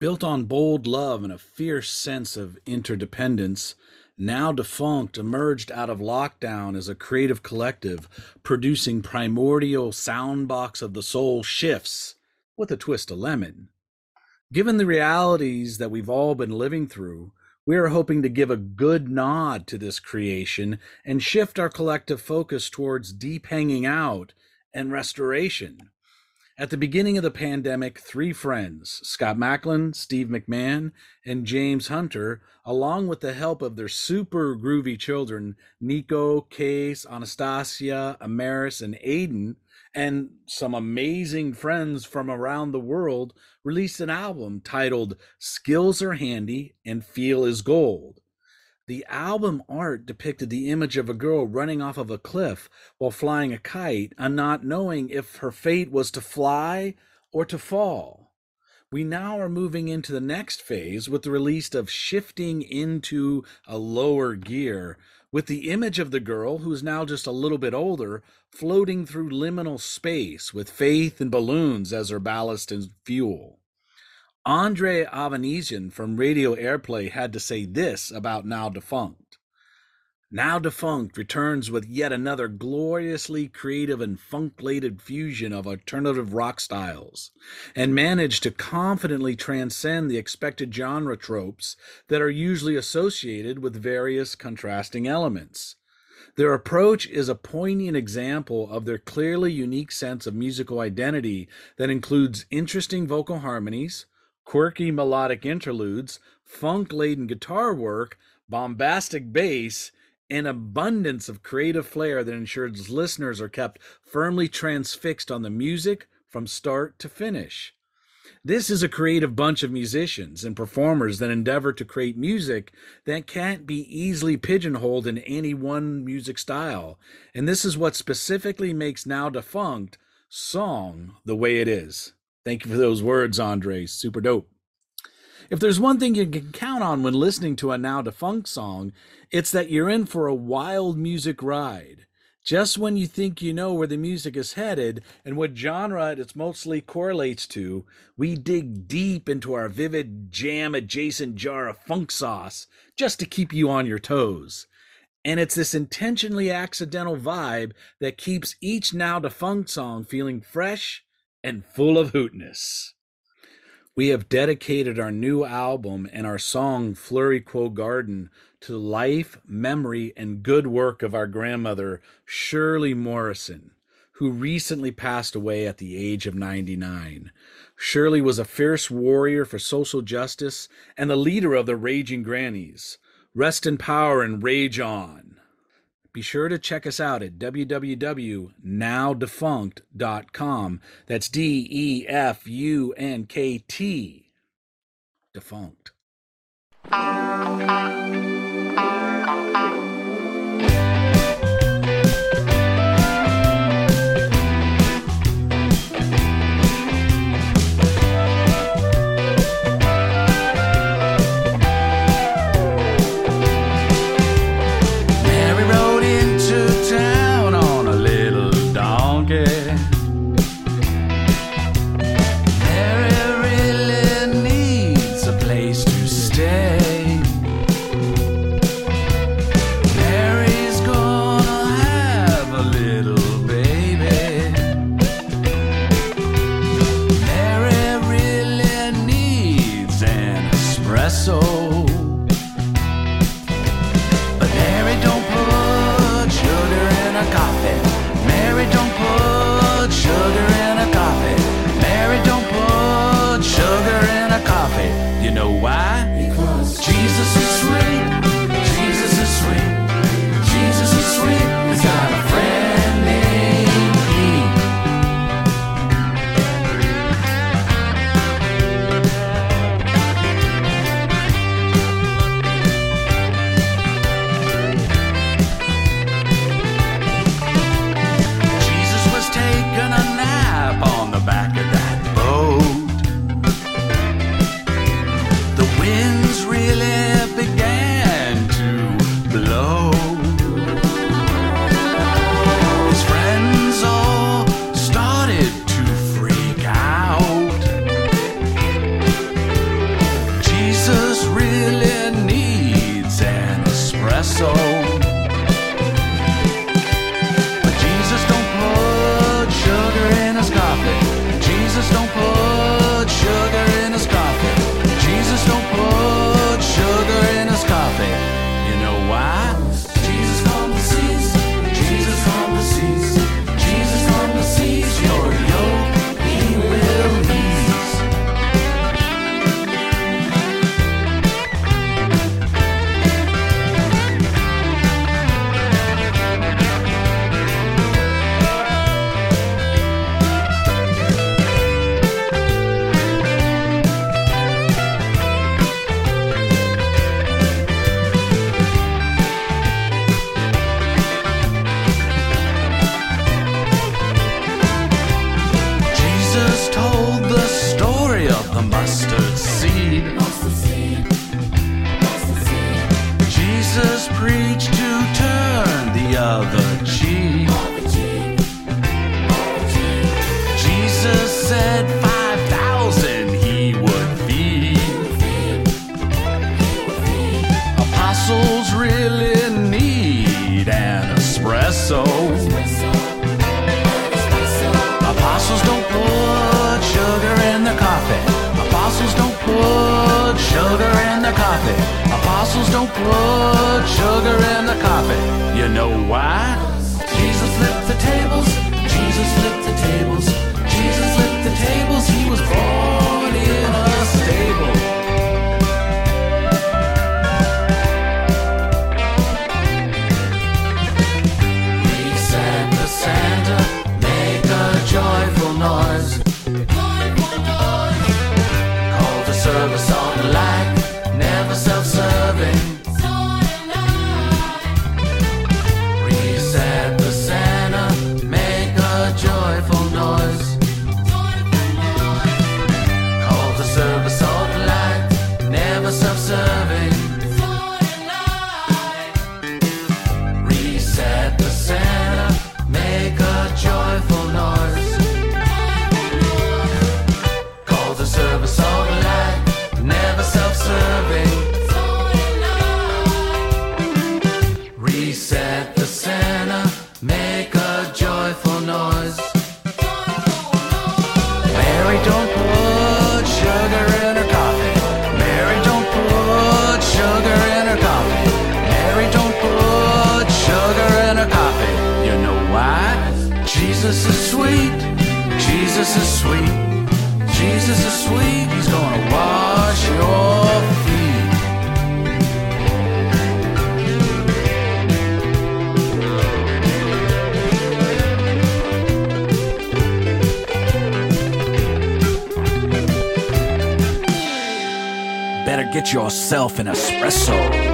Built on bold love and a fierce sense of interdependence, Now Defunkt emerged out of lockdown as a creative collective producing primordial soundbox of the soul shifts with a twist of lemon. Given the realities that we've all been living through, we are hoping to give a good nod to this creation and shift our collective focus towards deep hanging out and restoration. At the beginning of the pandemic, three friends, Scott Macklin, Steve McMahon, and James Hunter, along with the help of their super groovy children, Nikko, Case, Anastasia, Amaris, and Aeden, and some amazing friends from around the world, released an album titled Skills Are Handy and Feel is Gold. The album art depicted the image of a girl running off of a cliff while flying a kite and not knowing if her fate was to fly or to fall. We now are moving into the next phase with the release of Shifting into a Lower Gear, with the image of the girl, who's now just a little bit older, floating through liminal space with faith and balloons as her ballast and fuel. Andre Avanesian from Radio Airplay had to say this about Now Defunkt. Now Defunkt returns with yet another gloriously creative and funk-laden fusion of alternative rock styles, and managed to confidently transcend the expected genre tropes that are usually associated with various contrasting elements. Their approach is a poignant example of their clearly unique sense of musical identity that includes interesting vocal harmonies, quirky melodic interludes, funk laden guitar work, bombastic bass, an abundance of creative flair that ensures listeners are kept firmly transfixed on the music from start to finish. This is a creative bunch of musicians and performers that endeavor to create music that can't be easily pigeonholed in any one music style. And this is what specifically makes Now Defunkt song the way it is. Thank you for those words, Andre. Super dope. If there's one thing you can count on when listening to a Now Defunkt song, it's that you're in for a wild music ride. Just when you think you know where the music is headed and what genre it mostly correlates to, we dig deep into our vivid jam adjacent jar of funkt sauce just to keep you on your toes. And it's this intentionally accidental vibe that keeps each Now Defunkt song feeling fresh and full of hootness. We have dedicated our new album and our song Fleury Quo Garden to the life, memory, and good work of our grandmother, Shirley Morrison, who recently passed away at the age of 99. Shirley was a fierce warrior for social justice and the leader of the Raging Grannies. Rest in power and rage on. Be sure to check us out at www.nowdefunkt.com. That's D E F U N K T. Defunkt. Don't put sugar in the coffee. You know why? Jesus flipped the tables. Jesus flipped the tables. Jesus flipped the tables. He was born in Jesus is sweet. Jesus is sweet. Jesus is sweet. He's gonna wash your feet. Better get yourself an espresso.